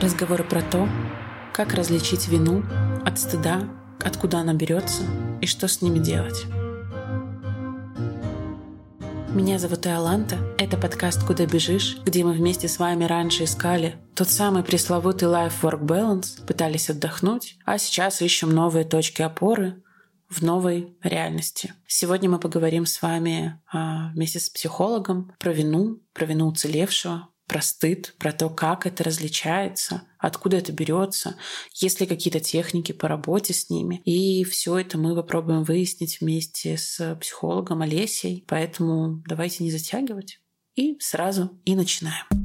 Разговоры про то, как различить вину от стыда, откуда она берется и что с ними делать. Меня зовут Иоланта. Это подкаст «Куда бежишь», где мы вместе с вами раньше искали тот самый пресловутый life-work balance, пытались отдохнуть, а сейчас ищем новые точки опоры в новой реальности. Сегодня мы поговорим с вами а, вместе с психологом про вину, про вину уцелевшего, про стыд, про то, как это различается, откуда это берется, есть ли какие-то техники по работе с ними. И все это мы попробуем выяснить вместе с психологом Олесей. Поэтому давайте не затягивать. И сразу и начинаем.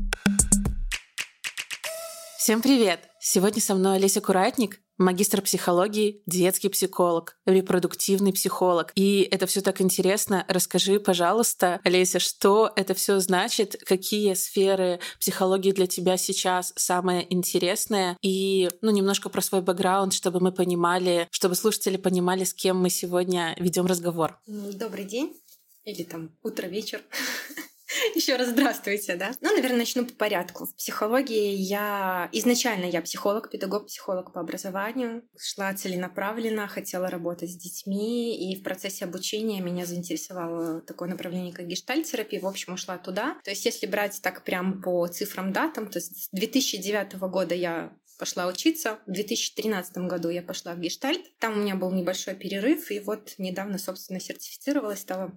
Всем привет! Сегодня со мной Олеся Куратник, магистр психологии, детский психолог, репродуктивный психолог. И это все так интересно. Расскажи, пожалуйста, Олеся, что это все значит, какие сферы психологии для тебя сейчас самые интересные, и ну, немножко про свой бэкграунд, чтобы мы понимали, чтобы слушатели понимали, с кем мы сегодня ведем разговор. Добрый день или там утро, вечер. Еще раз здравствуйте, да? Ну, наверное, начну по порядку. В психологии я... Изначально я психолог, педагог, психолог по образованию. Шла целенаправленно, хотела работать с детьми, и в процессе обучения меня заинтересовало такое направление, как гештальтерапия. В общем, ушла туда. То есть, если брать так прям по цифрам, датам, то с 2009 года я пошла учиться. В 2013 году я пошла в гештальт. Там у меня был небольшой перерыв, и вот недавно, собственно, сертифицировалась, стала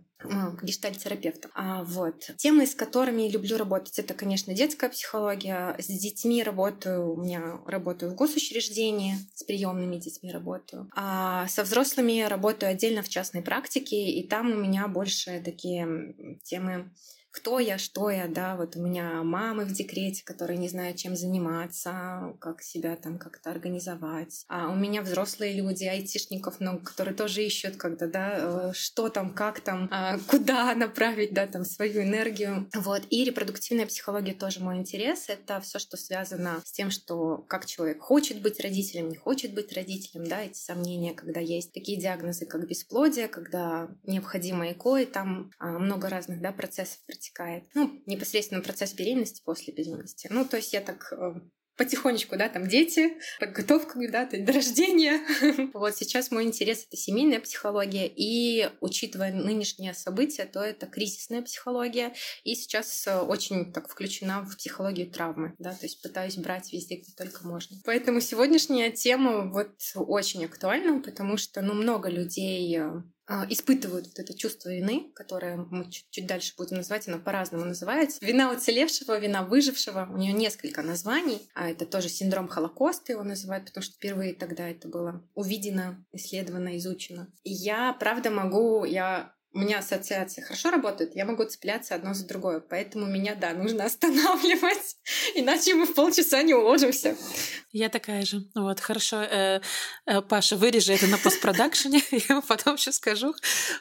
гештальт-терапевтом. А, вот. Темы, с которыми люблю работать, это, конечно, детская психология. С детьми работаю, у меня работаю в госучреждении, с приемными детьми работаю. А со взрослыми работаю отдельно в частной практике, и там у меня больше такие темы кто я, что я, да, вот у меня мамы в декрете, которые не знают, чем заниматься, как себя там как-то организовать. А у меня взрослые люди, айтишников много, которые тоже ищут, когда, да, э, что там, как там, а, куда направить, да, там свою энергию. Вот. И репродуктивная психология тоже мой интерес. Это все, что связано с тем, что как человек хочет быть родителем, не хочет быть родителем, да, эти сомнения, когда есть такие диагнозы, как бесплодие, когда необходимо ЭКО, и там а, много разных, да, процессов протекает. Ну, непосредственно процесс беременности после беременности. Ну, то есть я так э, потихонечку, да, там дети, подготовка да, до рождения. вот сейчас мой интерес — это семейная психология, и учитывая нынешние события, то это кризисная психология, и сейчас э, очень так включена в психологию травмы, да, то есть пытаюсь брать везде, где только можно. Поэтому сегодняшняя тема вот очень актуальна, потому что, ну, много людей э, испытывают вот это чувство вины, которое мы чуть, чуть дальше будем называть, оно по-разному называется. Вина уцелевшего, вина выжившего. У нее несколько названий. А это тоже синдром Холокоста его называют, потому что впервые тогда это было увидено, исследовано, изучено. И я, правда, могу, я у меня ассоциации хорошо работают, я могу цепляться одно за другое. Поэтому меня, да, нужно останавливать, иначе мы в полчаса не уложимся. Я такая же. Вот, хорошо. Э, э, Паша, вырежи это на постпродакшене, я потом еще скажу.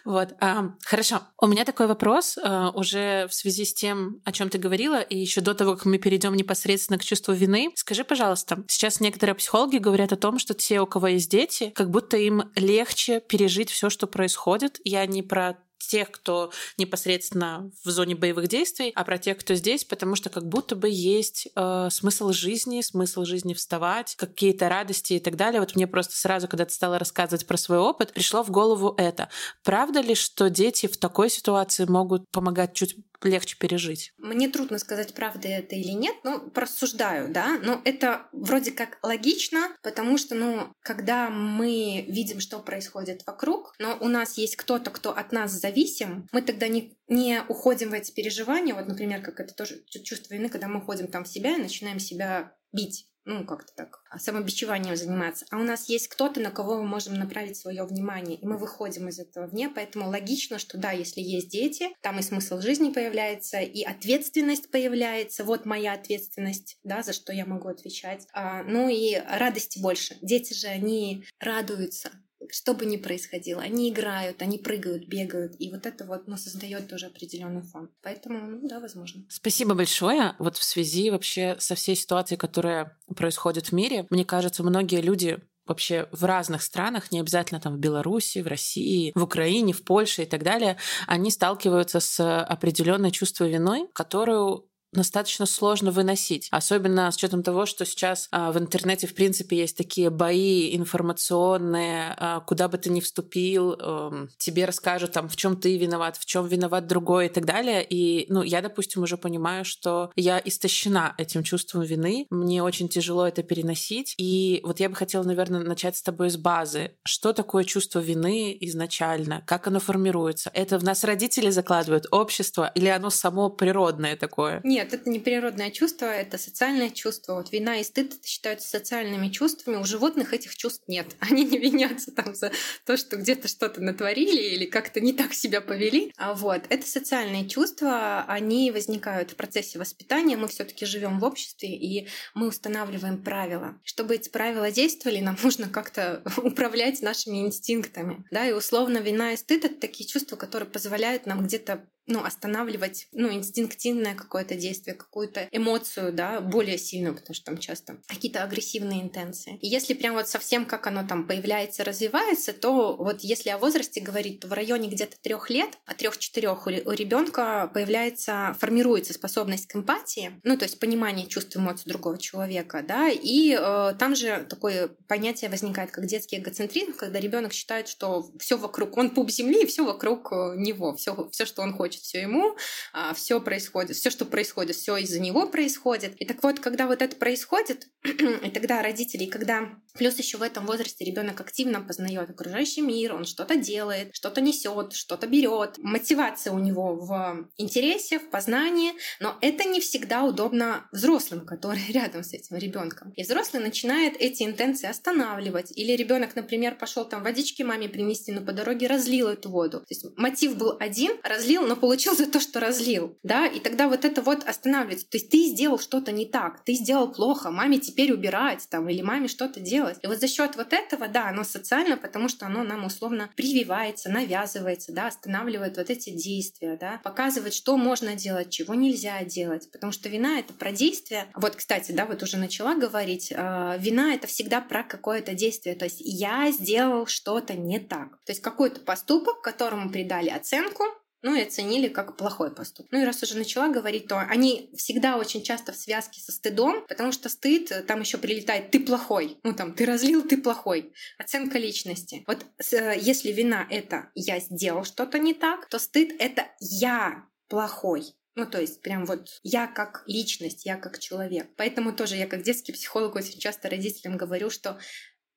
Вот. А, хорошо. У меня такой вопрос э, уже в связи с тем, о чем ты говорила, и еще до того, как мы перейдем непосредственно к чувству вины. Скажи, пожалуйста, сейчас некоторые психологи говорят о том, что те, у кого есть дети, как будто им легче пережить все, что происходит. Я не про тех, кто непосредственно в зоне боевых действий, а про тех, кто здесь, потому что как будто бы есть э, смысл жизни, смысл жизни вставать, какие-то радости и так далее. Вот мне просто сразу, когда ты стала рассказывать про свой опыт, пришло в голову это. Правда ли, что дети в такой ситуации могут помогать чуть легче пережить? Мне трудно сказать, правда это или нет, но просуждаю, да. Но это вроде как логично, потому что, ну, когда мы видим, что происходит вокруг, но у нас есть кто-то, кто от нас зависим, мы тогда не, не уходим в эти переживания. Вот, например, как это тоже чувство вины, когда мы уходим там в себя и начинаем себя бить ну, как-то так, а самобичеванием заниматься. А у нас есть кто-то, на кого мы можем направить свое внимание, и мы выходим из этого вне, поэтому логично, что да, если есть дети, там и смысл жизни появляется, и ответственность появляется, вот моя ответственность, да, за что я могу отвечать, а, ну и радости больше. Дети же, они радуются что бы ни происходило. Они играют, они прыгают, бегают, и вот это вот, ну, создает тоже определенный фон. Поэтому, ну, да, возможно. Спасибо большое. Вот в связи вообще со всей ситуацией, которая происходит в мире, мне кажется, многие люди вообще в разных странах, не обязательно там в Беларуси, в России, в Украине, в Польше и так далее, они сталкиваются с определенной чувством вины, которую достаточно сложно выносить. Особенно с учетом того, что сейчас а, в интернете, в принципе, есть такие бои информационные, а, куда бы ты ни вступил, а, тебе расскажут, там, в чем ты виноват, в чем виноват другой и так далее. И, ну, я, допустим, уже понимаю, что я истощена этим чувством вины. Мне очень тяжело это переносить. И вот я бы хотела, наверное, начать с тобой с базы. Что такое чувство вины изначально? Как оно формируется? Это в нас родители закладывают, общество, или оно само природное такое? Нет, нет, это не природное чувство, это социальное чувство. Вот вина и стыд считаются социальными чувствами. У животных этих чувств нет. Они не винятся там за то, что где-то что-то натворили или как-то не так себя повели. А вот это социальные чувства, они возникают в процессе воспитания. Мы все-таки живем в обществе и мы устанавливаем правила. Чтобы эти правила действовали, нам нужно как-то управлять нашими инстинктами. Да, и условно вина и стыд это такие чувства, которые позволяют нам где-то ну, останавливать, ну, инстинктивное какое-то действие, какую-то эмоцию, да, более сильную, потому что там часто какие-то агрессивные интенции. И если прям вот совсем как оно там появляется, развивается, то вот если о возрасте говорить, то в районе где-то трех лет, от трех-четырех у ребенка появляется, формируется способность к эмпатии, ну, то есть понимание чувств эмоций другого человека, да, и э, там же такое понятие возникает, как детский эгоцентризм, когда ребенок считает, что все вокруг, он пуп земли, и все вокруг э, него, все, все, что он хочет все ему, а, все происходит, все, что происходит, все из-за него происходит. И так вот, когда вот это происходит, и тогда родители, когда плюс еще в этом возрасте ребенок активно познает окружающий мир, он что-то делает, что-то несет, что-то берет. Мотивация у него в интересе, в познании, но это не всегда удобно взрослым, которые рядом с этим ребенком. И взрослый начинает эти интенции останавливать. Или ребенок, например, пошел там водички маме принести, но по дороге разлил эту воду. То есть мотив был один, разлил, но получил за то, что разлил. Да? И тогда вот это вот останавливается. То есть ты сделал что-то не так, ты сделал плохо, маме теперь убирать там, или маме что-то делать. И вот за счет вот этого, да, оно социально, потому что оно нам условно прививается, навязывается, да, останавливает вот эти действия, да, показывает, что можно делать, чего нельзя делать. Потому что вина — это про действие. Вот, кстати, да, вот уже начала говорить, э, вина — это всегда про какое-то действие. То есть я сделал что-то не так. То есть какой-то поступок, которому придали оценку, ну и оценили как плохой поступок. Ну и раз уже начала говорить, то они всегда очень часто в связке со стыдом, потому что стыд, э, там еще прилетает «ты плохой», ну там «ты разлил, ты плохой», оценка личности. Вот э, если вина — это «я сделал что-то не так», то стыд — это «я плохой». Ну, то есть прям вот я как личность, я как человек. Поэтому тоже я как детский психолог очень часто родителям говорю, что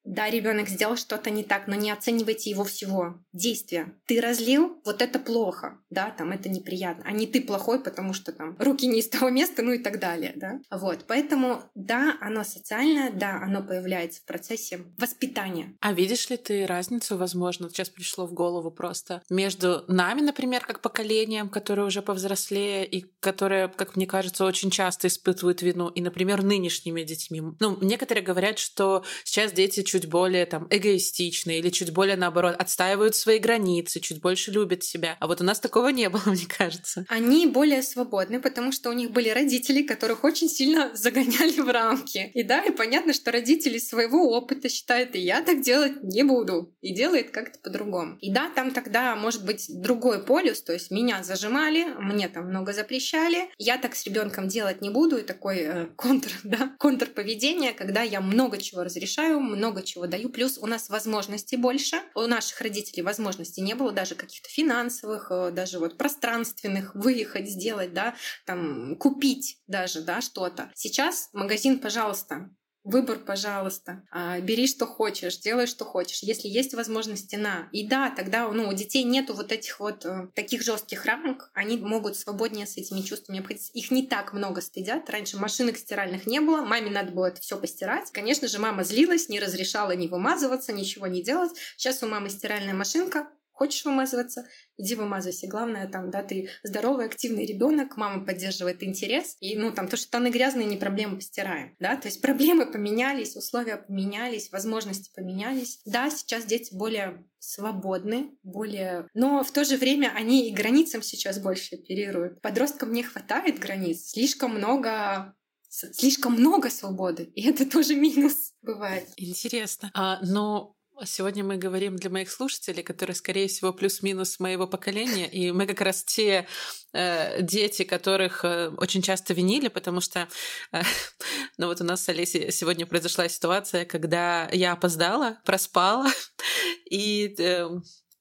да, ребенок сделал что-то не так, но не оценивайте его всего действия. Ты разлил, вот это плохо, да, там это неприятно, а не ты плохой, потому что там руки не из того места, ну и так далее, да. Вот, поэтому да, оно социальное, да, оно появляется в процессе воспитания. А видишь ли ты разницу, возможно, сейчас пришло в голову просто, между нами, например, как поколением, которое уже повзрослее и которое, как мне кажется, очень часто испытывают вину, и, например, нынешними детьми. Ну, некоторые говорят, что сейчас дети чуть более там эгоистичны или чуть более наоборот отстаивают свои границы, чуть больше любят себя. А вот у нас такого не было, мне кажется. Они более свободны, потому что у них были родители, которых очень сильно загоняли в рамки. И да, и понятно, что родители своего опыта считают, и я так делать не буду. И делает как-то по-другому. И да, там тогда может быть другой полюс, то есть меня зажимали, мне там много запрещали, я так с ребенком делать не буду, и такой э, контр, да, контрповедение, когда я много чего разрешаю, много чего даю. Плюс у нас возможностей больше. У наших родителей возможностей не было, даже каких-то финансовых, э, даже вот пространственных, выехать, сделать, да, там, купить даже, да, что-то. Сейчас магазин, пожалуйста, Выбор, пожалуйста. А, бери, что хочешь, делай, что хочешь. Если есть возможности, на. И да, тогда ну, у детей нету вот этих вот э, таких жестких рамок. Они могут свободнее с этими чувствами обходиться. Их не так много стыдят. Раньше машинок стиральных не было. Маме надо было это все постирать. Конечно же, мама злилась, не разрешала не вымазываться, ничего не делать. Сейчас у мамы стиральная машинка Хочешь вымазываться? Иди вымазывайся. Главное, там, да, ты здоровый, активный ребенок, мама поддерживает интерес. И, ну, там, то, что штаны грязные, не проблема, постираем. Да, то есть проблемы поменялись, условия поменялись, возможности поменялись. Да, сейчас дети более свободны, более... Но в то же время они и границам сейчас больше оперируют. Подросткам не хватает границ. Слишком много слишком много свободы, и это тоже минус бывает. Интересно. А, но Сегодня мы говорим для моих слушателей, которые, скорее всего, плюс-минус моего поколения, и мы как раз те э, дети, которых э, очень часто винили, потому что, э, ну вот у нас с Олесей сегодня произошла ситуация, когда я опоздала, проспала, и э,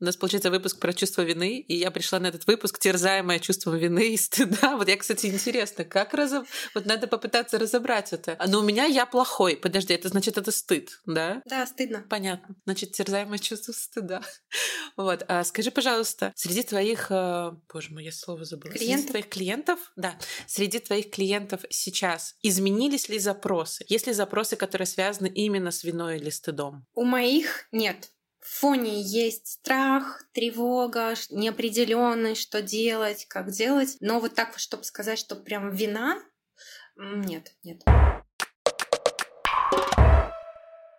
у нас, получается, выпуск про чувство вины, и я пришла на этот выпуск, терзаемая чувством вины и стыда. Вот я, кстати, интересно, как разоб... Вот надо попытаться разобрать это. Но у меня я плохой. Подожди, это значит, это стыд, да? Да, стыдно. Понятно. Значит, терзаемое чувство стыда. Вот. А скажи, пожалуйста, среди твоих... Э, боже мой, я слово забыла. Клиентов? Среди твоих клиентов, да, среди твоих клиентов сейчас изменились ли запросы? Есть ли запросы, которые связаны именно с виной или стыдом? У моих нет. В фоне есть страх, тревога, неопределенность, что делать, как делать. Но вот так, чтобы сказать, что прям вина, нет, нет.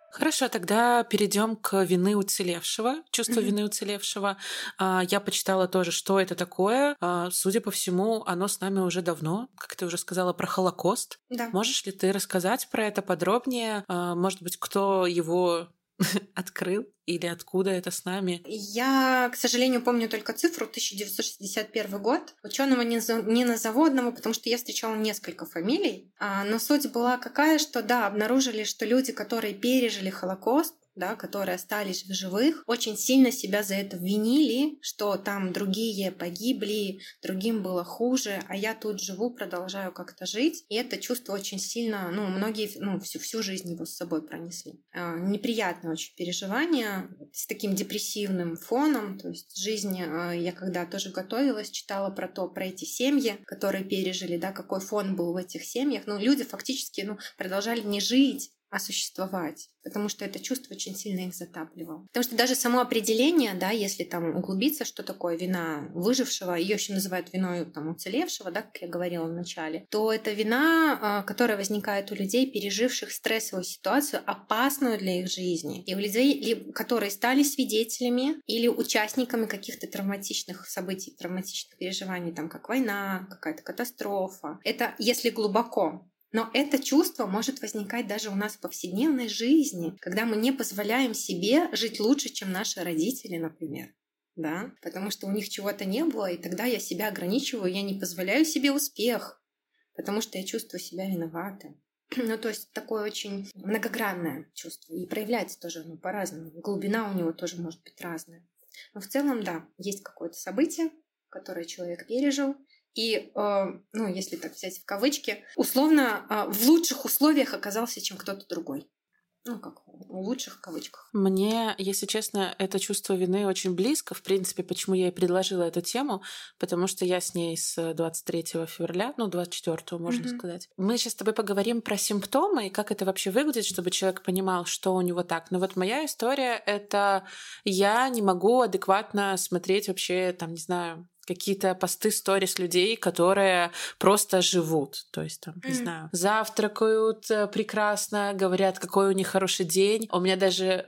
Хорошо, тогда перейдем к вины уцелевшего, чувство mm-hmm. вины уцелевшего. А, я почитала тоже, что это такое. А, судя по всему, оно с нами уже давно, как ты уже сказала про Холокост. Да. Можешь ли ты рассказать про это подробнее? А, может быть, кто его открыл или откуда это с нами? Я, к сожалению, помню только цифру 1961 год. Ученого не, за, не назаводного, потому что я встречала несколько фамилий. А, но суть была какая, что да, обнаружили, что люди, которые пережили Холокост, да, которые остались в живых, очень сильно себя за это винили, что там другие погибли, другим было хуже, а я тут живу, продолжаю как-то жить. И это чувство очень сильно, ну, многие ну, всю, всю жизнь его с собой пронесли. А, неприятное очень переживание с таким депрессивным фоном. То есть жизнь, а, я когда тоже готовилась, читала про то, про эти семьи, которые пережили, да, какой фон был в этих семьях. Ну, люди фактически ну, продолжали не жить, а существовать, потому что это чувство очень сильно их затапливало. Потому что даже само определение, да, если там углубиться, что такое вина выжившего, ее еще называют виной там уцелевшего, да, как я говорила в начале, то это вина, а, которая возникает у людей, переживших стрессовую ситуацию, опасную для их жизни, и у людей, которые стали свидетелями или участниками каких-то травматичных событий, травматичных переживаний, там как война, какая-то катастрофа. Это если глубоко, но это чувство может возникать даже у нас в повседневной жизни, когда мы не позволяем себе жить лучше, чем наши родители, например. Да? Потому что у них чего-то не было, и тогда я себя ограничиваю, я не позволяю себе успех, потому что я чувствую себя виноватой. Ну, то есть такое очень многогранное чувство. И проявляется тоже оно по-разному. Глубина у него тоже может быть разная. Но в целом, да, есть какое-то событие, которое человек пережил, и, э, ну, если так взять в кавычки, условно э, в лучших условиях оказался, чем кто-то другой. Ну, как в лучших кавычках. Мне, если честно, это чувство вины очень близко. В принципе, почему я и предложила эту тему, потому что я с ней с 23 февраля, ну, 24, можно mm-hmm. сказать. Мы сейчас с тобой поговорим про симптомы и как это вообще выглядит, чтобы человек понимал, что у него так. Но вот моя история — это я не могу адекватно смотреть вообще, там, не знаю, какие-то посты, сторис людей, которые просто живут. То есть, там, mm. не знаю, завтракают э, прекрасно, говорят, какой у них хороший день. У меня даже э,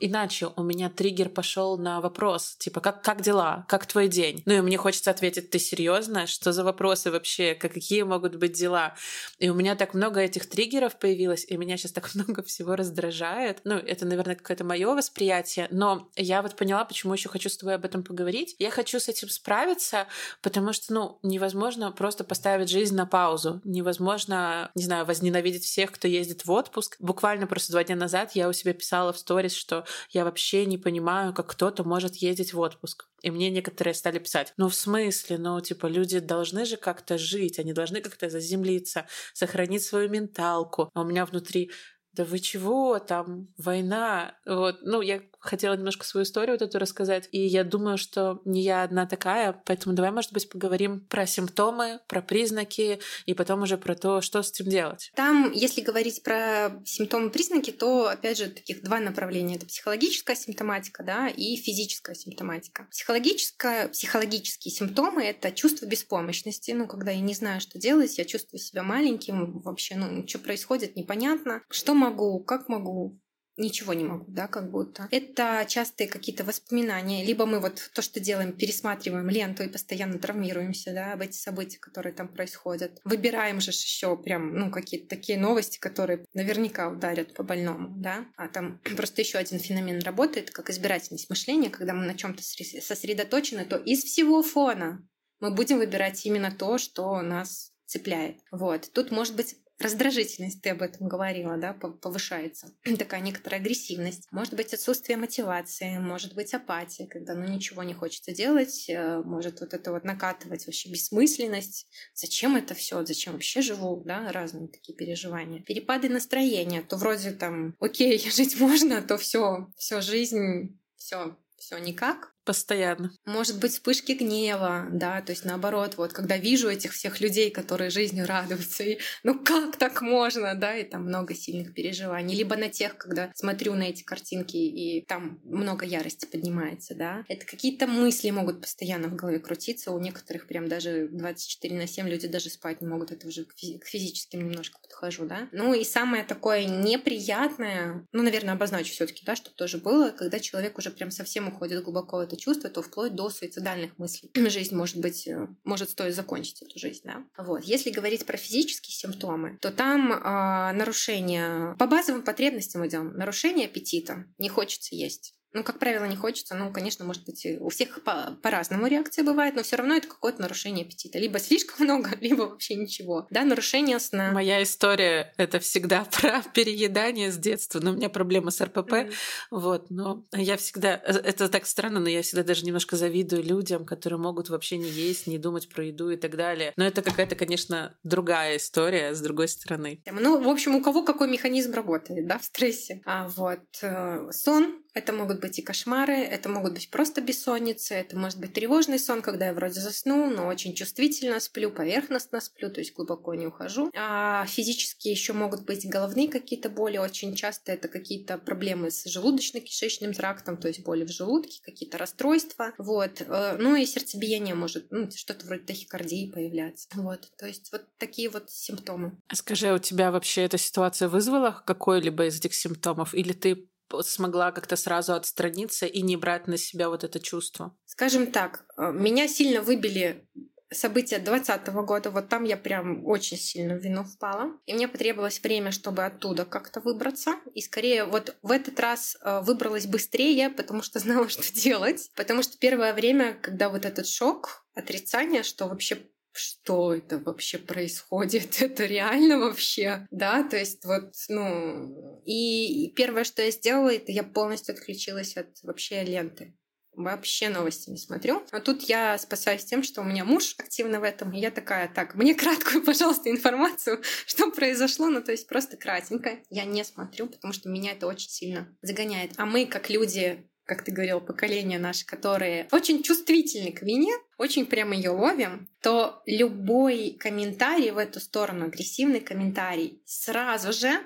иначе, у меня триггер пошел на вопрос, типа, как, как дела? Как твой день? Ну и мне хочется ответить, ты серьезно? Что за вопросы вообще? Какие могут быть дела? И у меня так много этих триггеров появилось, и меня сейчас так много всего раздражает. Ну, это, наверное, какое-то мое восприятие, но я вот поняла, почему еще хочу с тобой об этом поговорить. Я хочу с этим справиться, потому что, ну, невозможно просто поставить жизнь на паузу. Невозможно, не знаю, возненавидеть всех, кто ездит в отпуск. Буквально просто два дня назад я у себя писала в сторис, что я вообще не понимаю, как кто-то может ездить в отпуск. И мне некоторые стали писать, ну в смысле, ну типа люди должны же как-то жить, они должны как-то заземлиться, сохранить свою менталку. А у меня внутри да вы чего, там война. Вот. Ну, я хотела немножко свою историю вот эту рассказать, и я думаю, что не я одна такая, поэтому давай, может быть, поговорим про симптомы, про признаки, и потом уже про то, что с этим делать. Там, если говорить про симптомы, признаки, то, опять же, таких два направления. Это психологическая симптоматика, да, и физическая симптоматика. Психологическая, психологические симптомы — это чувство беспомощности, ну, когда я не знаю, что делать, я чувствую себя маленьким, вообще, ну, что происходит, непонятно. Что могу, как могу, ничего не могу, да, как будто. Это частые какие-то воспоминания. Либо мы вот то, что делаем, пересматриваем ленту и постоянно травмируемся, да, об эти события, которые там происходят. Выбираем же еще прям, ну, какие-то такие новости, которые наверняка ударят по больному, да. А там просто еще один феномен работает, как избирательность мышления, когда мы на чем-то сосредоточены, то из всего фона мы будем выбирать именно то, что нас цепляет. Вот. Тут может быть раздражительность, ты об этом говорила, да, повышается. Такая некоторая агрессивность. Может быть, отсутствие мотивации, может быть, апатия, когда ну ничего не хочется делать, э, может вот это вот накатывать вообще бессмысленность. Зачем это все? Зачем вообще живу? Да, разные такие переживания. Перепады настроения, то вроде там, окей, жить можно, то все, все жизнь, все, все никак. Постоянно. Может быть, вспышки гнева, да, то есть наоборот, вот когда вижу этих всех людей, которые жизнью радуются, и ну как так можно, да, и там много сильных переживаний. Либо на тех, когда смотрю на эти картинки, и там много ярости поднимается, да. Это какие-то мысли могут постоянно в голове крутиться, у некоторых прям даже 24 на 7 люди даже спать не могут, это уже к, физи- к физическим немножко подхожу, да. Ну и самое такое неприятное, ну, наверное, обозначу все таки да, чтобы тоже было, когда человек уже прям совсем уходит глубоко в это чувство, то вплоть до суицидальных мыслей. Жизнь может быть, э, может стоит закончить эту жизнь, да. Вот. Если говорить про физические симптомы, то там э, нарушение по базовым потребностям идем. Нарушение аппетита, не хочется есть. Ну, как правило, не хочется. Ну, конечно, может быть, у всех по- по-разному реакция бывает, но все равно это какое-то нарушение аппетита. Либо слишком много, либо вообще ничего. Да, нарушение сна. Моя история — это всегда про переедание с детства. Но у меня проблема с РПП. Mm-hmm. Вот, но я всегда... Э, это так странно, но я всегда даже немножко завидую людям, которые могут вообще не есть, не думать про еду и так далее. Но это какая-то, конечно, другая история с другой стороны. Ну, в общем, у кого какой механизм работает, да, в стрессе. А вот э, сон это могут быть и кошмары, это могут быть просто бессонницы, это может быть тревожный сон, когда я вроде засну, но очень чувствительно сплю, поверхностно сплю, то есть глубоко не ухожу. А физически еще могут быть головные какие-то боли, очень часто это какие-то проблемы с желудочно-кишечным трактом, то есть боли в желудке, какие-то расстройства. Вот. Э, ну и сердцебиение может, ну, что-то вроде тахикардии появляться. Вот. То есть вот такие вот симптомы. Скажи, у тебя вообще эта ситуация вызвала какой-либо из этих симптомов? Или ты смогла как-то сразу отстраниться и не брать на себя вот это чувство? Скажем так, э, меня сильно выбили события 2020 года, вот там я прям очень сильно в вину впала. И мне потребовалось время, чтобы оттуда как-то выбраться. И скорее вот в этот раз э, выбралась быстрее, потому что знала, что делать. Потому что первое время, когда вот этот шок, отрицание, что вообще что это вообще происходит, это реально вообще, да, то есть вот, ну, и первое, что я сделала, это я полностью отключилась от вообще ленты. Вообще новости не смотрю. А тут я спасаюсь тем, что у меня муж активно в этом. И я такая, так, мне краткую, пожалуйста, информацию, что произошло. Ну, то есть просто кратенько. Я не смотрю, потому что меня это очень сильно загоняет. А мы, как люди как ты говорил, поколение наше, которые очень чувствительны к вине, очень прямо ее ловим, то любой комментарий в эту сторону, агрессивный комментарий, сразу же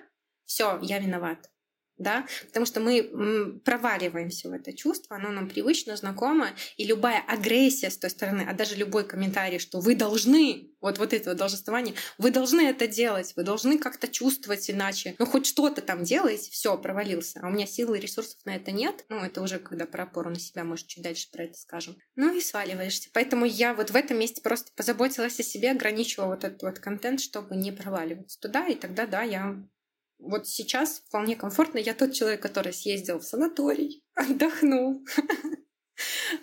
все, я виноват да, потому что мы проваливаемся в это чувство, оно нам привычно, знакомо, и любая агрессия с той стороны, а даже любой комментарий, что вы должны, вот, вот это вот должествование, вы должны это делать, вы должны как-то чувствовать иначе, ну хоть что-то там делаете, все, провалился, а у меня силы и ресурсов на это нет, ну это уже когда про опору на себя, может, чуть дальше про это скажем, ну и сваливаешься, поэтому я вот в этом месте просто позаботилась о себе, ограничила вот этот вот контент, чтобы не проваливаться туда, и тогда, да, я вот сейчас вполне комфортно. Я тот человек, который съездил в санаторий, отдохнул.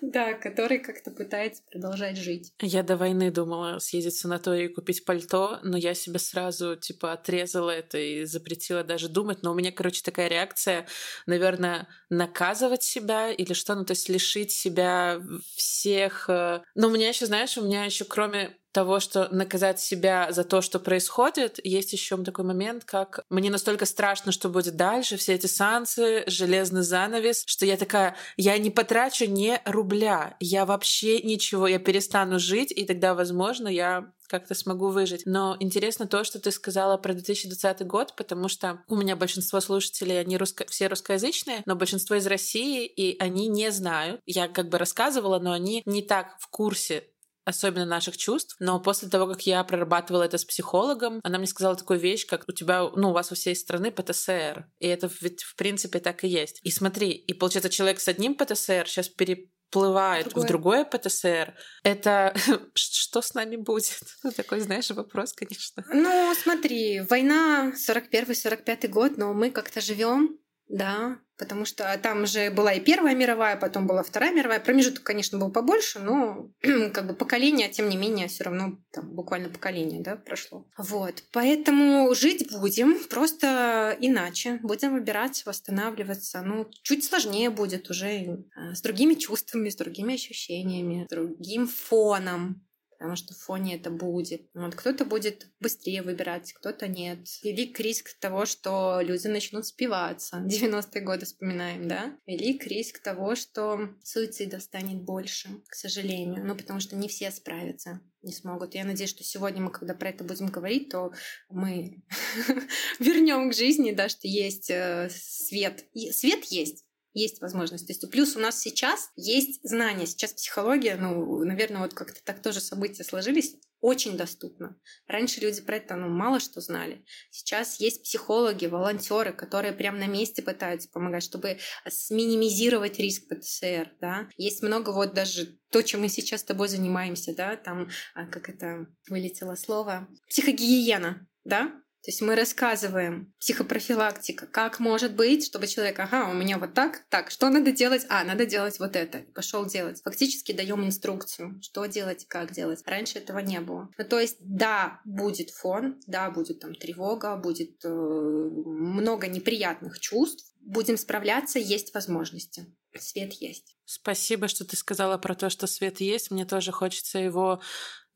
Да, который как-то пытается продолжать жить. Я до войны думала съездить в санаторий и купить пальто, но я себе сразу, типа, отрезала это и запретила даже думать. Но у меня, короче, такая реакция, наверное, наказывать себя или что, ну, то есть лишить себя всех... Э, но у меня еще, знаешь, у меня еще кроме того, что наказать себя за то, что происходит, есть еще такой момент, как мне настолько страшно, что будет дальше, все эти санкции, железный занавес, что я такая, я не потрачу ни рубля, я вообще ничего, я перестану жить, и тогда, возможно, я как-то смогу выжить. Но интересно то, что ты сказала про 2020 год, потому что у меня большинство слушателей, они русско... все русскоязычные, но большинство из России, и они не знают. Я как бы рассказывала, но они не так в курсе особенно наших чувств. Но после того, как я прорабатывала это с психологом, она мне сказала такую вещь, как у тебя, ну, у вас у всей страны ПТСР. И это ведь в принципе так и есть. И смотри, и получается, человек с одним ПТСР сейчас пере плывает Другое. в другое ПТСР, это что с нами будет? Ну, такой, знаешь, вопрос, конечно. Ну, смотри, война 41-45 год, но мы как-то живем да, потому что там же была и Первая мировая, потом была Вторая мировая. Промежуток, конечно, был побольше, но как бы поколение, тем не менее, все равно там буквально поколение, да, прошло. Вот, поэтому жить будем просто иначе. Будем выбирать, восстанавливаться. Ну, чуть сложнее будет уже э, с другими чувствами, с другими ощущениями, с другим фоном потому что в фоне это будет. Вот кто-то будет быстрее выбирать, кто-то нет. Велик риск того, что люди начнут спиваться. 90-е годы вспоминаем, да? Велик риск того, что суицида станет больше, к сожалению. Ну, потому что не все справятся не смогут. Я надеюсь, что сегодня мы, когда про это будем говорить, то мы вернем к жизни, да, что есть э, свет. Свет есть, есть возможность. То есть плюс у нас сейчас есть знания. Сейчас психология, ну, наверное, вот как-то так тоже события сложились, очень доступно. Раньше люди про это ну, мало что знали. Сейчас есть психологи, волонтеры, которые прямо на месте пытаются помогать, чтобы сминимизировать риск ПТСР. Да? Есть много вот даже то, чем мы сейчас с тобой занимаемся, да, там, а, как это вылетело слово, психогигиена, да, то есть мы рассказываем психопрофилактика, как может быть, чтобы человек, ага, у меня вот так, так, что надо делать? А, надо делать вот это. Пошел делать. Фактически даем инструкцию, что делать как делать. Раньше этого не было. Ну, то есть, да, будет фон, да, будет там тревога, будет э, много неприятных чувств. Будем справляться, есть возможности. Свет есть. Спасибо, что ты сказала про то, что свет есть. Мне тоже хочется его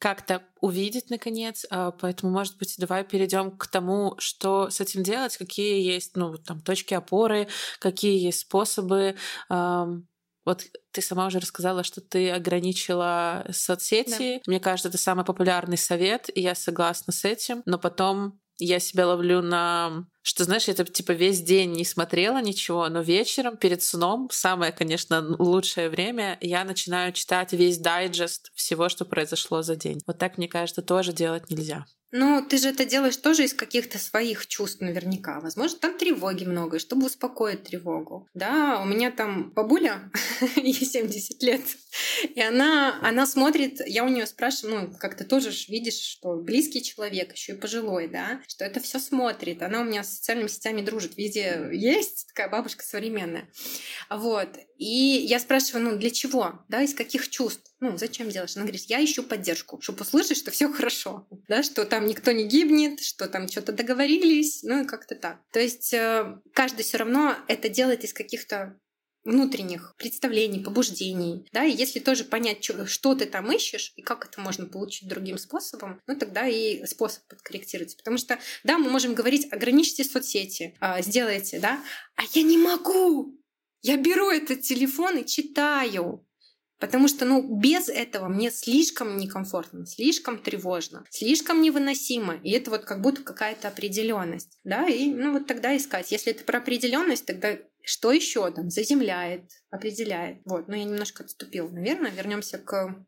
как-то увидеть наконец. А, поэтому, может быть, давай перейдем к тому, что с этим делать, какие есть, ну, там, точки опоры, какие есть способы. Вот ты сама уже рассказала, что ты ограничила соцсети. Да. Мне кажется, это самый популярный совет, и я согласна с этим. Но потом я себя ловлю на что, знаешь, я типа весь день не смотрела ничего, но вечером перед сном, самое, конечно, лучшее время, я начинаю читать весь дайджест всего, что произошло за день. Вот так, мне кажется, тоже делать нельзя. Ну, ты же это делаешь тоже из каких-то своих чувств наверняка. Возможно, там тревоги много, чтобы успокоить тревогу. Да, у меня там бабуля, ей 70 лет, и она, она смотрит, я у нее спрашиваю, ну, как ты тоже видишь, что близкий человек, еще и пожилой, да, что это все смотрит. Она у меня с социальными сетями дружит, везде есть, такая бабушка современная. Вот. И я спрашиваю, ну, для чего, да, из каких чувств? Ну, зачем делаешь? Она говорит, я ищу поддержку, чтобы услышать, что все хорошо, да, что там никто не гибнет, что там что-то договорились, ну и как-то так. То есть э, каждый все равно это делает из каких-то внутренних представлений, побуждений, да, и если тоже понять, что, что ты там ищешь и как это можно получить другим способом, ну тогда и способ подкорректируется. Потому что, да, мы можем говорить, ограничьте соцсети, а, сделайте, да, а я не могу, я беру этот телефон и читаю. Потому что, ну, без этого мне слишком некомфортно, слишком тревожно, слишком невыносимо. И это вот как будто какая-то определенность. Да, и ну вот тогда искать. Если это про определенность, тогда что еще там заземляет, определяет. Вот, но я немножко отступил. Наверное, вернемся к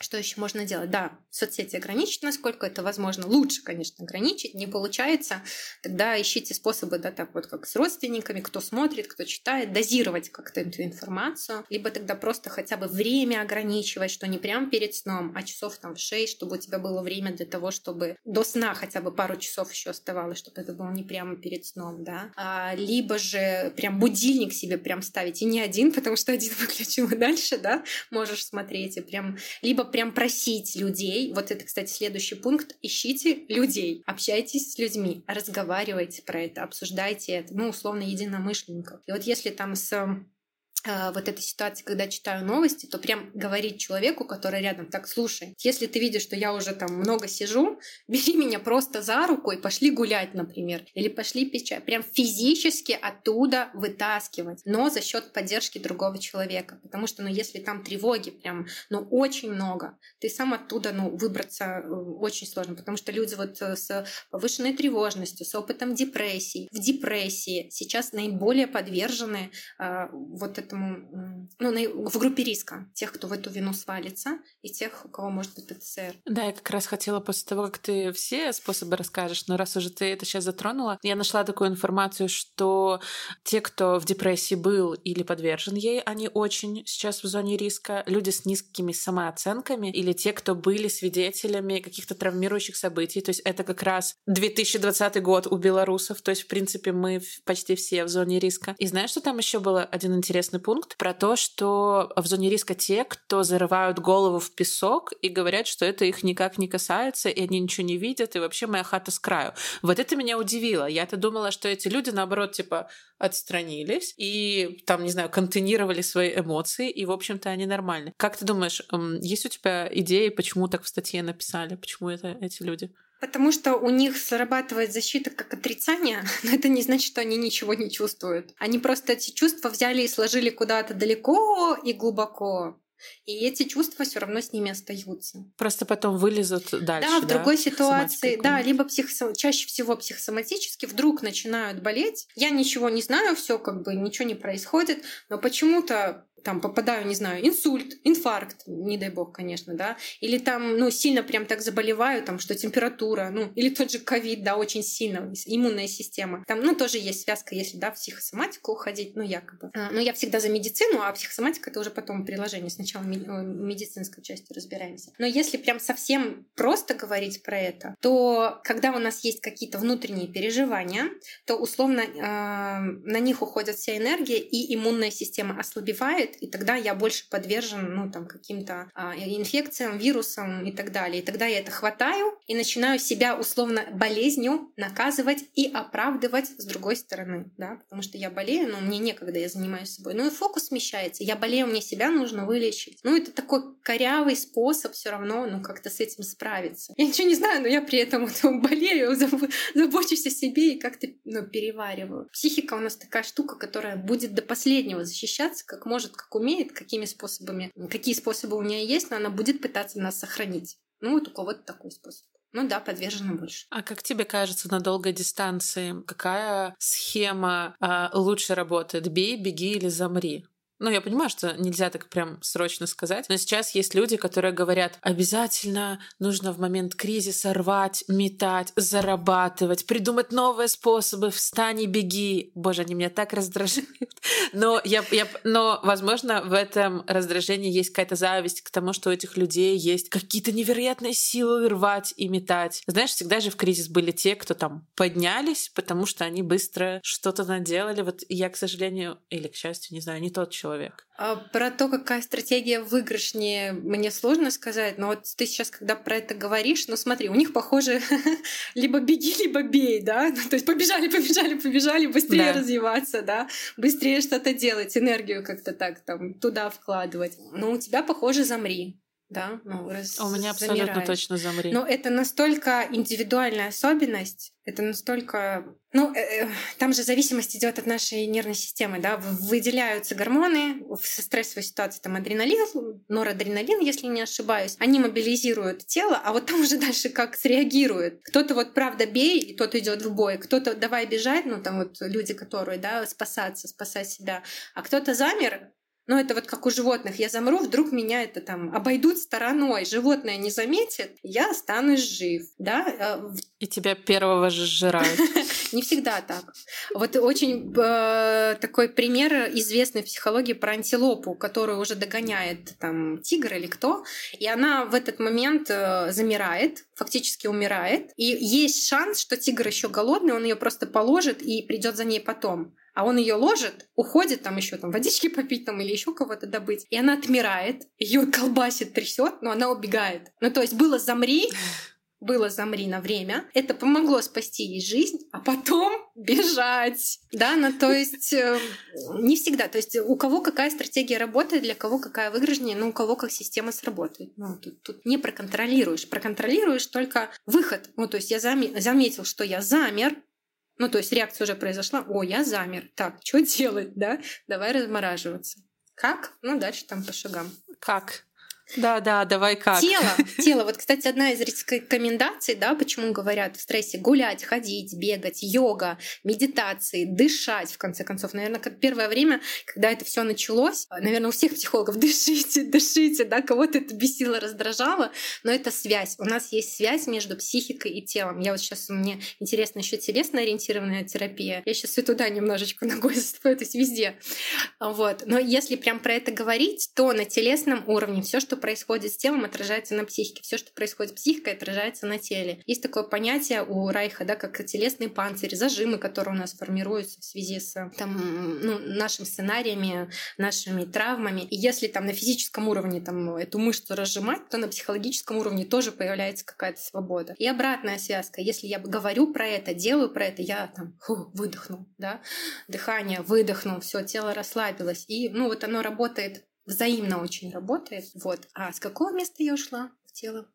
что еще можно делать? Да, соцсети ограничить, насколько это возможно. Лучше, конечно, ограничить. Не получается, тогда ищите способы, да, так вот как с родственниками, кто смотрит, кто читает, дозировать как-то эту информацию. Либо тогда просто хотя бы время ограничивать, что не прям перед сном, а часов там в 6, чтобы у тебя было время для того, чтобы до сна хотя бы пару часов еще оставалось, чтобы это было не прямо перед сном, да. А, либо же прям будильник себе прям ставить. И не один, потому что один выключил и дальше, да, можешь смотреть. И прям либо прям просить людей. Вот это, кстати, следующий пункт. Ищите людей, общайтесь с людьми, разговаривайте про это, обсуждайте это, ну, условно, единомышленников. И вот если там с вот этой ситуации, когда читаю новости, то прям говорить человеку, который рядом, так, слушай, если ты видишь, что я уже там много сижу, бери меня просто за руку и пошли гулять, например, или пошли пить чай. Прям физически оттуда вытаскивать, но за счет поддержки другого человека. Потому что, ну, если там тревоги прям, ну, очень много, ты сам оттуда, ну, выбраться э, очень сложно, потому что люди вот э, с повышенной тревожностью, с опытом депрессии, в депрессии сейчас наиболее подвержены э, вот этому, ну, в группе риска тех, кто в эту вину свалится, и тех, у кого может быть ПТСР. Да, я как раз хотела после того, как ты все способы расскажешь, но раз уже ты это сейчас затронула, я нашла такую информацию, что те, кто в депрессии был или подвержен ей, они очень сейчас в зоне риска. Люди с низкими самооценками или те, кто были свидетелями каких-то травмирующих событий. То есть это как раз 2020 год у белорусов. То есть, в принципе, мы почти все в зоне риска. И знаешь, что там еще был один интересный пункт? Про то, что в зоне риска те, кто зарывают голову в песок и говорят, что это их никак не касается, и они ничего не видят, и вообще моя хата с краю. Вот это меня удивило. Я-то думала, что эти люди, наоборот, типа, отстранились и там, не знаю, контейнировали свои эмоции, и, в общем-то, они нормальны. Как ты думаешь, есть у тебя идеи, почему так в статье написали, почему это эти люди? Потому что у них срабатывает защита как отрицание, но это не значит, что они ничего не чувствуют. Они просто эти чувства взяли и сложили куда-то далеко и глубоко. И эти чувства все равно с ними остаются. Просто потом вылезут дальше. Да, в да? другой ситуации, да, либо психосом... чаще всего психосоматически вдруг начинают болеть. Я ничего не знаю, все как бы ничего не происходит, но почему-то там попадаю, не знаю, инсульт, инфаркт, не дай бог, конечно, да, или там, ну, сильно прям так заболеваю, там, что температура, ну, или тот же ковид, да, очень сильно, иммунная система. Там, ну, тоже есть связка, если, да, в психосоматику уходить, ну, якобы. Но я всегда за медицину, а психосоматика — это уже потом приложение. Сначала медицинской частью разбираемся. Но если прям совсем просто говорить про это, то когда у нас есть какие-то внутренние переживания, то условно э, на них уходит вся энергия, и иммунная система ослабевает, бывает, и тогда я больше подвержен ну, там, каким-то а, инфекциям, вирусам и так далее. И тогда я это хватаю и начинаю себя условно болезнью наказывать и оправдывать с другой стороны, да, потому что я болею, но мне некогда, я занимаюсь собой. Ну и фокус смещается. Я болею, мне себя нужно вылечить. Ну это такой корявый способ все равно, ну как-то с этим справиться. Я ничего не знаю, но я при этом вот, болею, забочусь о себе и как-то ну, перевариваю. Психика у нас такая штука, которая будет до последнего защищаться, как может как умеет, какими способами, какие способы у нее есть, но она будет пытаться нас сохранить. Ну, вот у кого-то такой способ. Ну да, подвержена больше. А как тебе кажется на долгой дистанции, какая схема а, лучше работает? Бей, беги или замри? Ну, я понимаю, что нельзя так прям срочно сказать, но сейчас есть люди, которые говорят, обязательно нужно в момент кризиса рвать, метать, зарабатывать, придумать новые способы, встань и беги. Боже, они меня так раздражают. Но, я, я, но, возможно, в этом раздражении есть какая-то зависть к тому, что у этих людей есть какие-то невероятные силы рвать и метать. Знаешь, всегда же в кризис были те, кто там поднялись, потому что они быстро что-то наделали. Вот я, к сожалению, или к счастью, не знаю, не тот человек, человек. А про то, какая стратегия выигрышнее, мне сложно сказать, но вот ты сейчас, когда про это говоришь, ну смотри, у них, похоже, либо беги, либо бей, да, ну, то есть побежали, побежали, побежали, быстрее да. развиваться, да, быстрее что-то делать, энергию как-то так там туда вкладывать. Но у тебя, похоже, замри да, ну, раз У меня абсолютно замирает. точно замри. Но это настолько индивидуальная особенность, это настолько... Ну, э, э, там же зависимость идет от нашей нервной системы, да, выделяются гормоны в стрессовой ситуации, там адреналин, норадреналин, если не ошибаюсь, они мобилизируют тело, а вот там уже дальше как среагирует. Кто-то вот правда бей, и тот идет в бой, кто-то давай бежать, ну там вот люди, которые, да, спасаться, спасать себя, а кто-то замер, ну, это вот как у животных. Я замру, вдруг меня это там обойдут стороной. Животное не заметит, я останусь жив. Да? Э, И тебя первого же сжирают. Не всегда так. Вот очень э, такой пример известной в психологии про антилопу, которую уже догоняет там тигр или кто, и она в этот момент э, замирает, фактически умирает, и есть шанс, что тигр еще голодный, он ее просто положит и придет за ней потом а он ее ложит, уходит там еще там водички попить там или еще кого-то добыть, и она отмирает, ее колбасит, трясет, но она убегает. Ну то есть было замри, было замри на время, это помогло спасти ей жизнь, а потом бежать. Да, ну то есть э, не всегда. То есть у кого какая стратегия работает, для кого какая выигрышнее, ну у кого как система сработает. Ну, тут, тут не проконтролируешь. Проконтролируешь только выход. Ну то есть я заметил, что я замер, ну, то есть реакция уже произошла. О, я замер. Так, что делать, да? Давай размораживаться. Как? Ну, дальше там по шагам. Как? Да, да, давай как. Тело, тело. Вот, кстати, одна из рекомендаций, да, почему говорят в стрессе гулять, ходить, бегать, йога, медитации, дышать, в конце концов. Наверное, как первое время, когда это все началось, наверное, у всех психологов дышите, дышите, да, кого-то это бесило, раздражало, но это связь. У нас есть связь между психикой и телом. Я вот сейчас, мне интересно еще телесно ориентированная терапия. Я сейчас и туда немножечко ногой заступаю, то есть везде. Вот. Но если прям про это говорить, то на телесном уровне все, что происходит с телом, отражается на психике. Все, что происходит с психикой, отражается на теле. Есть такое понятие у Райха, да, как телесный панцирь, зажимы, которые у нас формируются в связи с там, ну, нашими сценариями, нашими травмами. И если там на физическом уровне там, эту мышцу разжимать, то на психологическом уровне тоже появляется какая-то свобода. И обратная связка. Если я говорю про это, делаю про это, я там фу, выдохнул, да, дыхание, выдохнул, все, тело расслабилось. И ну вот оно работает взаимно очень работает. Вот. А с какого места я ушла в тело?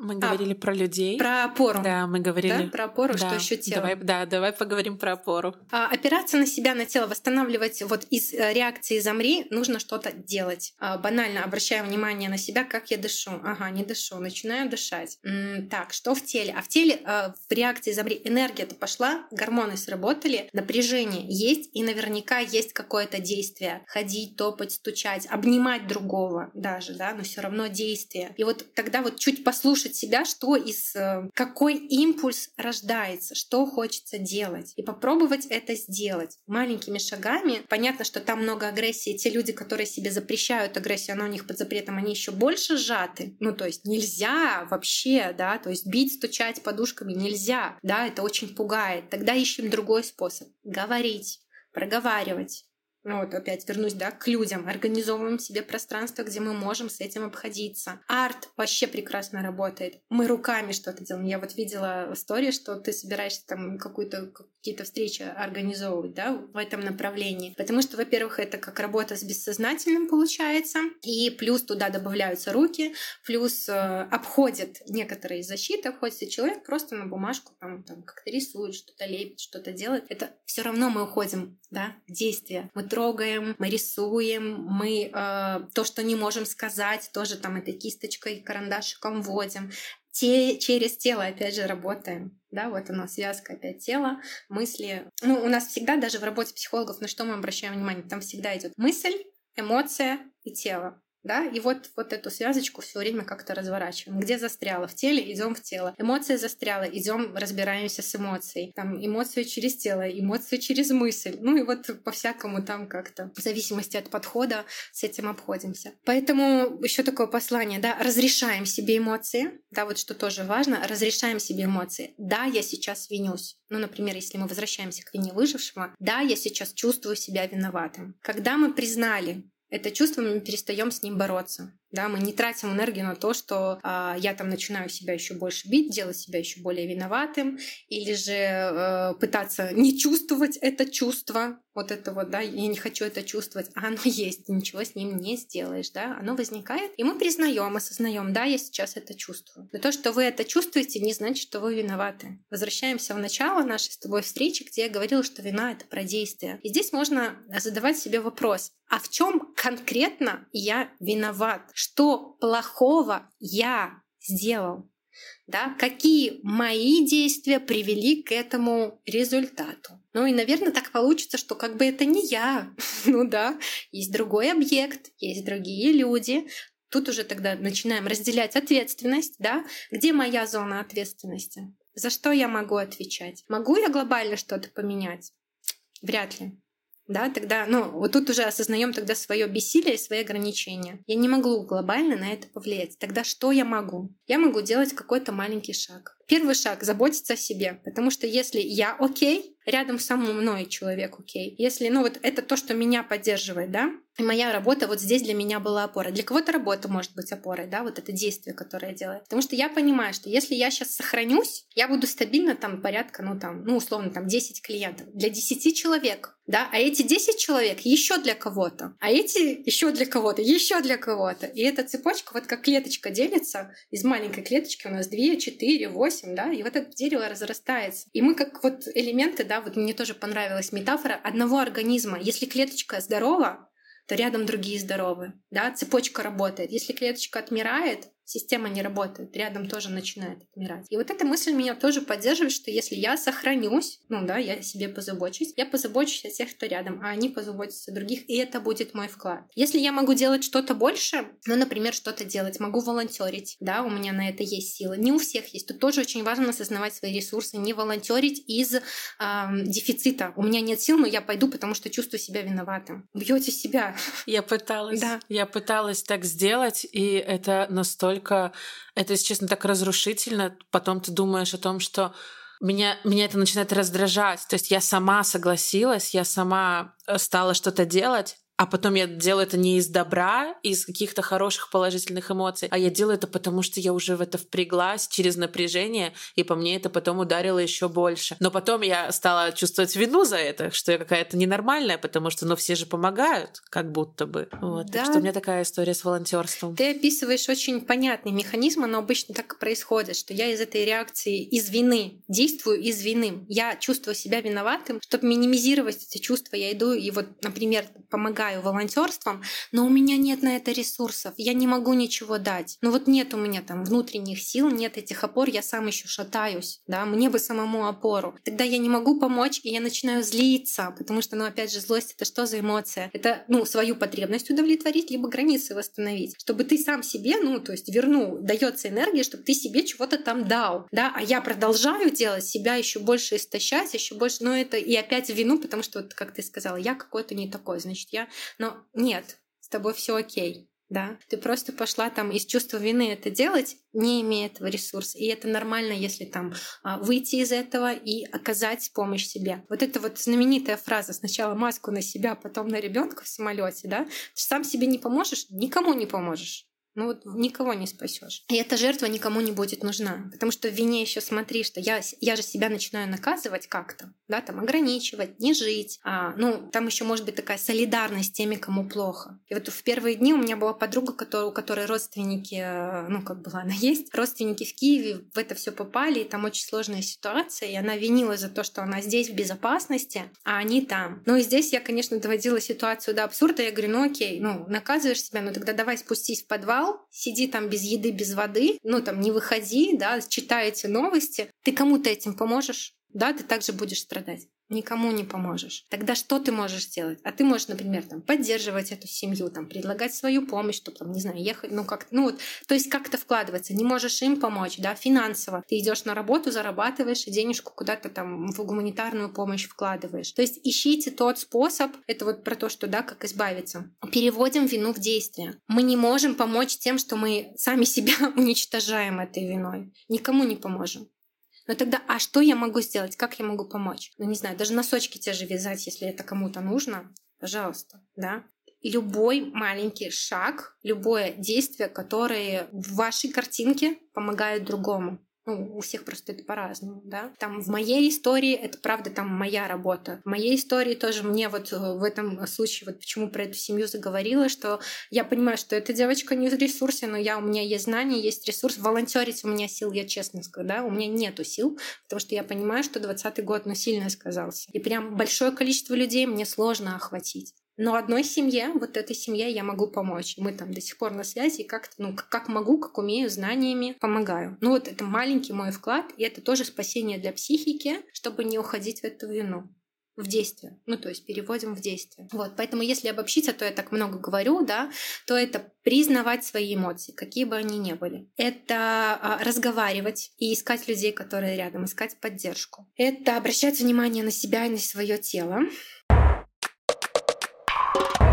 Мы говорили а, про людей. Про опору. Да, мы говорили. Да, про опору, да. что еще тело. Давай, да, давай поговорим про опору. А, опираться на себя, на тело, восстанавливать вот из э, реакции «замри» нужно что-то делать. А, банально обращая внимание на себя, как я дышу. Ага, не дышу, начинаю дышать. М-м, так, что в теле? А в теле а, в реакции «замри» энергия-то пошла, гормоны сработали, напряжение есть, и наверняка есть какое-то действие. Ходить, топать, стучать, обнимать другого даже, да, но все равно действие. И вот тогда вот чуть послушать слушать себя, что из э, какой импульс рождается, что хочется делать, и попробовать это сделать маленькими шагами. Понятно, что там много агрессии. Те люди, которые себе запрещают агрессию, она у них под запретом, они еще больше сжаты. Ну, то есть нельзя вообще, да, то есть бить, стучать подушками нельзя, да, это очень пугает. Тогда ищем другой способ. Говорить, проговаривать, ну вот опять вернусь, да, к людям, организовываем себе пространство, где мы можем с этим обходиться. Арт вообще прекрасно работает. Мы руками что-то делаем. Я вот видела в истории, что ты собираешься там какую-то какие-то встречи организовывать, да, в этом направлении. Потому что, во-первых, это как работа с бессознательным получается, и плюс туда добавляются руки, плюс э, обходит некоторые защиты, обходится человек просто на бумажку там, там как-то рисует, что-то лепит, что-то делает. Это все равно мы уходим, да, в действие. Мы трогаем, мы рисуем, мы э, то, что не можем сказать, тоже там этой кисточкой, карандашиком вводим. Те, через тело, опять же, работаем. Да, вот оно, связка опять тела, мысли. Ну, у нас всегда, даже в работе психологов, на что мы обращаем внимание, там всегда идет мысль, эмоция и тело да, и вот, вот эту связочку все время как-то разворачиваем. Где застряла? В теле, идем в тело. Эмоция застряла, идем разбираемся с эмоцией. Там эмоцию через тело, эмоцию через мысль. Ну и вот по-всякому там как-то, в зависимости от подхода, с этим обходимся. Поэтому еще такое послание, да, разрешаем себе эмоции, да, вот что тоже важно, разрешаем себе эмоции. Да, я сейчас винюсь. Ну, например, если мы возвращаемся к вине выжившего, да, я сейчас чувствую себя виноватым. Когда мы признали, это чувство мы перестаем с ним бороться. Да, мы не тратим энергию на то, что э, я там начинаю себя еще больше бить, делать себя еще более виноватым, или же э, пытаться не чувствовать это чувство, вот это вот, да, я не хочу это чувствовать, а оно есть, ничего с ним не сделаешь, да, оно возникает, и мы признаем, осознаем, да, я сейчас это чувствую. Но то, что вы это чувствуете, не значит, что вы виноваты. Возвращаемся в начало нашей с тобой встречи, где я говорила, что вина — это про действие. И здесь можно задавать себе вопрос, а в чем конкретно я виноват? Что плохого я сделал? Да? Какие мои действия привели к этому результату? Ну и, наверное, так получится, что как бы это не я. ну да, есть другой объект, есть другие люди. Тут уже тогда начинаем разделять ответственность, да? Где моя зона ответственности? За что я могу отвечать? Могу я глобально что-то поменять? Вряд ли да, тогда, ну, вот тут уже осознаем тогда свое бессилие и свои ограничения. Я не могу глобально на это повлиять. Тогда что я могу? Я могу делать какой-то маленький шаг. Первый шаг — заботиться о себе, потому что если я окей, рядом со мной человек окей. Если, ну вот это то, что меня поддерживает, да, и моя работа вот здесь для меня была опора. Для кого-то работа может быть опорой, да, вот это действие, которое я делаю. Потому что я понимаю, что если я сейчас сохранюсь, я буду стабильно там порядка, ну там, ну условно там 10 клиентов. Для 10 человек, да, а эти 10 человек еще для кого-то, а эти еще для кого-то, еще для кого-то. И эта цепочка вот как клеточка делится, из маленькой клеточки у нас 2, 4, 8, да, и вот это дерево разрастается. И мы как вот элементы, да, вот мне тоже понравилась метафора одного организма. Если клеточка здорова, то рядом другие здоровы. Да? Цепочка работает. Если клеточка отмирает, система не работает, рядом тоже начинает отмирать. И вот эта мысль меня тоже поддерживает, что если я сохранюсь, ну да, я себе позабочусь, я позабочусь о тех, кто рядом, а они позаботятся о других, и это будет мой вклад. Если я могу делать что-то больше, ну, например, что-то делать, могу волонтерить, да, у меня на это есть силы. Не у всех есть. Тут тоже очень важно осознавать свои ресурсы, не волонтерить из э, дефицита. У меня нет сил, но я пойду, потому что чувствую себя виноватым. Бьете себя. Я пыталась. Да. Я пыталась так сделать, и это настолько настолько... Это, если честно, так разрушительно. Потом ты думаешь о том, что меня, меня это начинает раздражать. То есть я сама согласилась, я сама э, стала что-то делать, а потом я делаю это не из добра, из каких-то хороших положительных эмоций, а я делаю это потому, что я уже в это впряглась через напряжение, и по мне это потом ударило еще больше. Но потом я стала чувствовать вину за это, что я какая-то ненормальная, потому что, ну, все же помогают, как будто бы. Вот. Да. Так что у меня такая история с волонтерством. Ты описываешь очень понятный механизм, но обычно так и происходит, что я из этой реакции из вины действую из вины. Я чувствую себя виноватым, чтобы минимизировать эти чувства, я иду и вот, например, помогаю увлекаю волонтерством, но у меня нет на это ресурсов, я не могу ничего дать. Ну вот нет у меня там внутренних сил, нет этих опор, я сам еще шатаюсь, да, мне бы самому опору. Тогда я не могу помочь, и я начинаю злиться, потому что, ну опять же, злость — это что за эмоция? Это, ну, свою потребность удовлетворить, либо границы восстановить, чтобы ты сам себе, ну, то есть вернул, дается энергия, чтобы ты себе чего-то там дал, да, а я продолжаю делать себя еще больше истощать, еще больше, ну это и опять вину, потому что, вот, как ты сказала, я какой-то не такой, значит, я но нет, с тобой все окей. Да, ты просто пошла там из чувства вины это делать, не имея этого ресурса. И это нормально, если там а, выйти из этого и оказать помощь себе. Вот это вот знаменитая фраза сначала маску на себя, потом на ребенка в самолете, да. Ты сам себе не поможешь, никому не поможешь. Ну вот никого не спасешь. И эта жертва никому не будет нужна. Потому что в вине еще смотри, что я, я же себя начинаю наказывать как-то, да, там ограничивать, не жить. А, ну, там еще может быть такая солидарность с теми, кому плохо. И вот в первые дни у меня была подруга, которая, у которой родственники, э, ну, как была она есть, родственники в Киеве в это все попали, и там очень сложная ситуация, и она винила за то, что она здесь в безопасности, а они там. Ну и здесь я, конечно, доводила ситуацию до абсурда. Я говорю, ну окей, ну, наказываешь себя, ну тогда давай спустись в подвал, подвал, сиди там без еды, без воды, ну там не выходи, да, читай эти новости, ты кому-то этим поможешь, да, ты также будешь страдать никому не поможешь. Тогда что ты можешь сделать? А ты можешь, например, там, поддерживать эту семью, там, предлагать свою помощь, чтобы, там, не знаю, ехать, ну как, ну вот, то есть как-то вкладываться. Не можешь им помочь, да, финансово. Ты идешь на работу, зарабатываешь и денежку куда-то там в гуманитарную помощь вкладываешь. То есть ищите тот способ, это вот про то, что, да, как избавиться. Переводим вину в действие. Мы не можем помочь тем, что мы сами себя уничтожаем этой виной. Никому не поможем. Но тогда, а что я могу сделать? Как я могу помочь? Ну, не знаю, даже носочки те же вязать, если это кому-то нужно, пожалуйста, да. Любой маленький шаг, любое действие, которое в вашей картинке помогает другому. Ну, у всех просто это по-разному, да. Там в моей истории это правда там моя работа. В моей истории тоже мне вот э, в этом случае вот почему про эту семью заговорила, что я понимаю, что эта девочка не в ресурсе, но я у меня есть знания, есть ресурс. Волонтерить у меня сил, я честно скажу, да, у меня нету сил, потому что я понимаю, что 20 год, ну, сильно сказался. И прям большое количество людей мне сложно охватить. Но одной семье, вот этой семье я могу помочь. Мы там до сих пор на связи, и как, ну, как могу, как умею, знаниями помогаю. Ну вот это маленький мой вклад, и это тоже спасение для психики, чтобы не уходить в эту вину в действие. Ну, то есть переводим в действие. Вот, поэтому если обобщить, то я так много говорю, да, то это признавать свои эмоции, какие бы они ни были. Это а, разговаривать и искать людей, которые рядом, искать поддержку. Это обращать внимание на себя и на свое тело.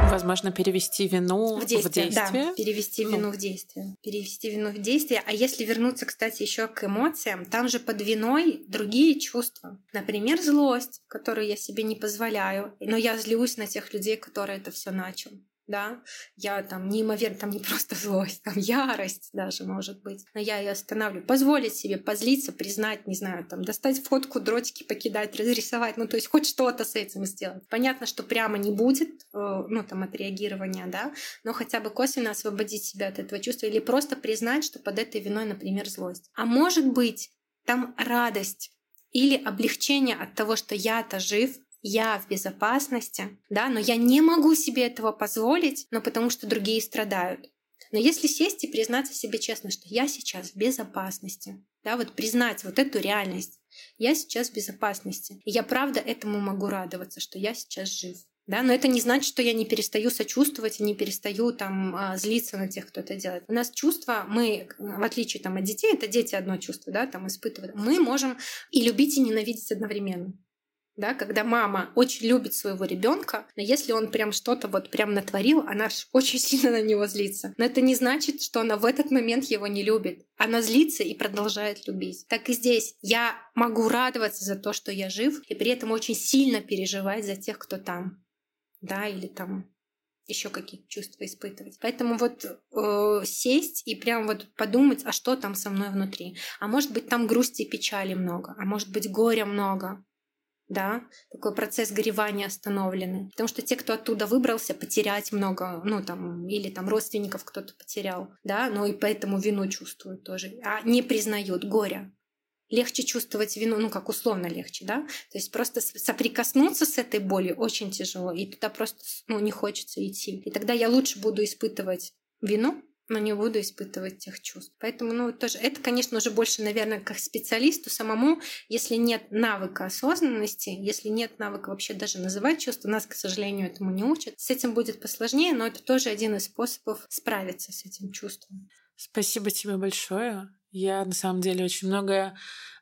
Возможно, перевести вину в действие. В действие. Да, перевести ну. вину в действие. Перевести вину в действие. А если вернуться, кстати, еще к эмоциям, там же под виной другие чувства. Например, злость, которую я себе не позволяю. Но я злюсь на тех людей, которые это все начал да, я там неимоверно, там не просто злость, там ярость даже может быть, но я ее останавливаю, позволить себе позлиться, признать, не знаю, там достать фотку, дротики покидать, разрисовать, ну то есть хоть что-то с этим сделать. Понятно, что прямо не будет, э, ну там отреагирования, да, но хотя бы косвенно освободить себя от этого чувства или просто признать, что под этой виной, например, злость. А может быть, там радость или облегчение от того, что я-то жив, я в безопасности, да, но я не могу себе этого позволить, но потому что другие страдают. Но если сесть и признаться себе честно, что я сейчас в безопасности, да, вот признать вот эту реальность, я сейчас в безопасности, и я правда этому могу радоваться, что я сейчас жив. Да, но это не значит, что я не перестаю сочувствовать и не перестаю там а, злиться на тех, кто это делает. У нас чувства, мы, в отличие там, от детей, это дети одно чувство, да, там испытывают, мы можем и любить, и ненавидеть одновременно да, когда мама очень любит своего ребенка, но если он прям что-то вот прям натворил, она очень сильно на него злится. Но это не значит, что она в этот момент его не любит. Она злится и продолжает любить. Так и здесь я могу радоваться за то, что я жив, и при этом очень сильно переживать за тех, кто там, да, или там еще какие-то чувства испытывать. Поэтому вот э, сесть и прям вот подумать, а что там со мной внутри. А может быть там грусти и печали много, а может быть горя много, да, такой процесс горевания остановленный. Потому что те, кто оттуда выбрался, потерять много, ну там, или там родственников кто-то потерял, да, но и поэтому вину чувствуют тоже, а не признают горя. Легче чувствовать вину, ну как условно легче, да? То есть просто соприкоснуться с этой болью очень тяжело, и туда просто ну, не хочется идти. И тогда я лучше буду испытывать вину, но не буду испытывать тех чувств. Поэтому, ну, тоже это, конечно, уже больше, наверное, как специалисту самому, если нет навыка осознанности, если нет навыка вообще даже называть чувства, нас, к сожалению, этому не учат. С этим будет посложнее, но это тоже один из способов справиться с этим чувством. Спасибо тебе большое. Я на самом деле очень многое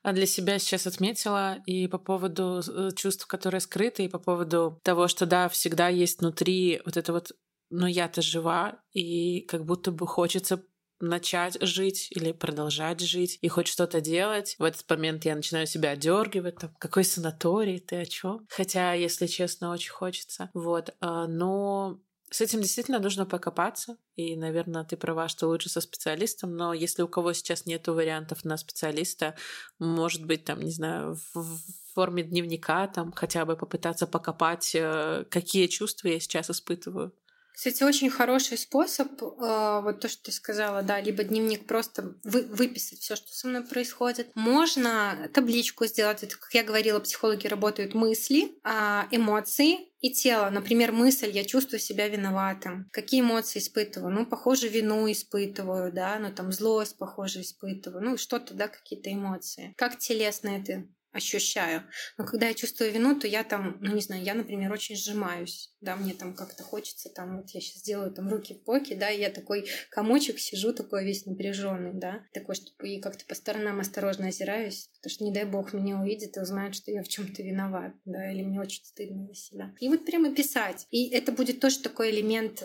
для себя сейчас отметила и по поводу э, чувств, которые скрыты, и по поводу того, что да, всегда есть внутри вот это вот но я-то жива, и как будто бы хочется начать жить или продолжать жить и хоть что-то делать. В этот момент я начинаю себя одергивать, там, какой санаторий, ты о чем? Хотя, если честно, очень хочется. Вот, а, но с этим действительно нужно покопаться, и, наверное, ты права, что лучше со специалистом, но если у кого сейчас нет вариантов на специалиста, может быть, там, не знаю, в форме дневника, там, хотя бы попытаться покопать, э, какие чувства я сейчас испытываю. Кстати, очень хороший способ, э, вот то, что ты сказала, да, либо дневник просто вы, выписать все, что со мной происходит. Можно табличку сделать, это, как я говорила, психологи работают мысли, э, эмоции и тело. Например, мысль, я чувствую себя виноватым. Какие эмоции испытываю? Ну, похоже, вину испытываю, да, ну, там, злость, похоже, испытываю, ну, что-то, да, какие-то эмоции. Как телесно это ощущаю. Но когда я чувствую вину, то я там, ну не знаю, я, например, очень сжимаюсь, да, мне там как-то хочется, там, вот я сейчас делаю там руки в боки, да, и я такой комочек сижу, такой весь напряженный, да, такой, что и как-то по сторонам осторожно озираюсь, потому что, не дай бог, меня увидит и узнает, что я в чем-то виноват, да, или мне очень стыдно за себя. И вот прямо писать. И это будет тоже такой элемент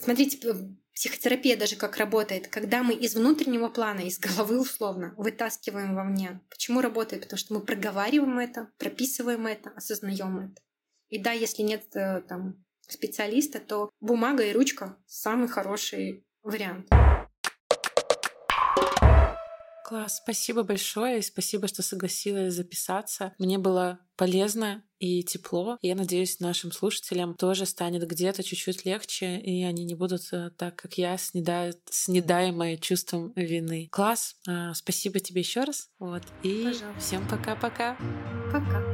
Смотрите, психотерапия даже как работает, когда мы из внутреннего плана, из головы условно, вытаскиваем вовне. Почему работает? Потому что мы проговариваем это, прописываем это, осознаем это. И да, если нет э, там специалиста, то бумага и ручка самый хороший вариант. Класс, спасибо большое, и спасибо, что согласилась записаться. Мне было полезно и тепло. Я надеюсь, нашим слушателям тоже станет где-то чуть-чуть легче, и они не будут э, так, как я, снедают, снедаемые чувством вины. Класс, а, спасибо тебе еще раз. Вот. И Пожалуйста. всем пока-пока. Пока. -пока. пока.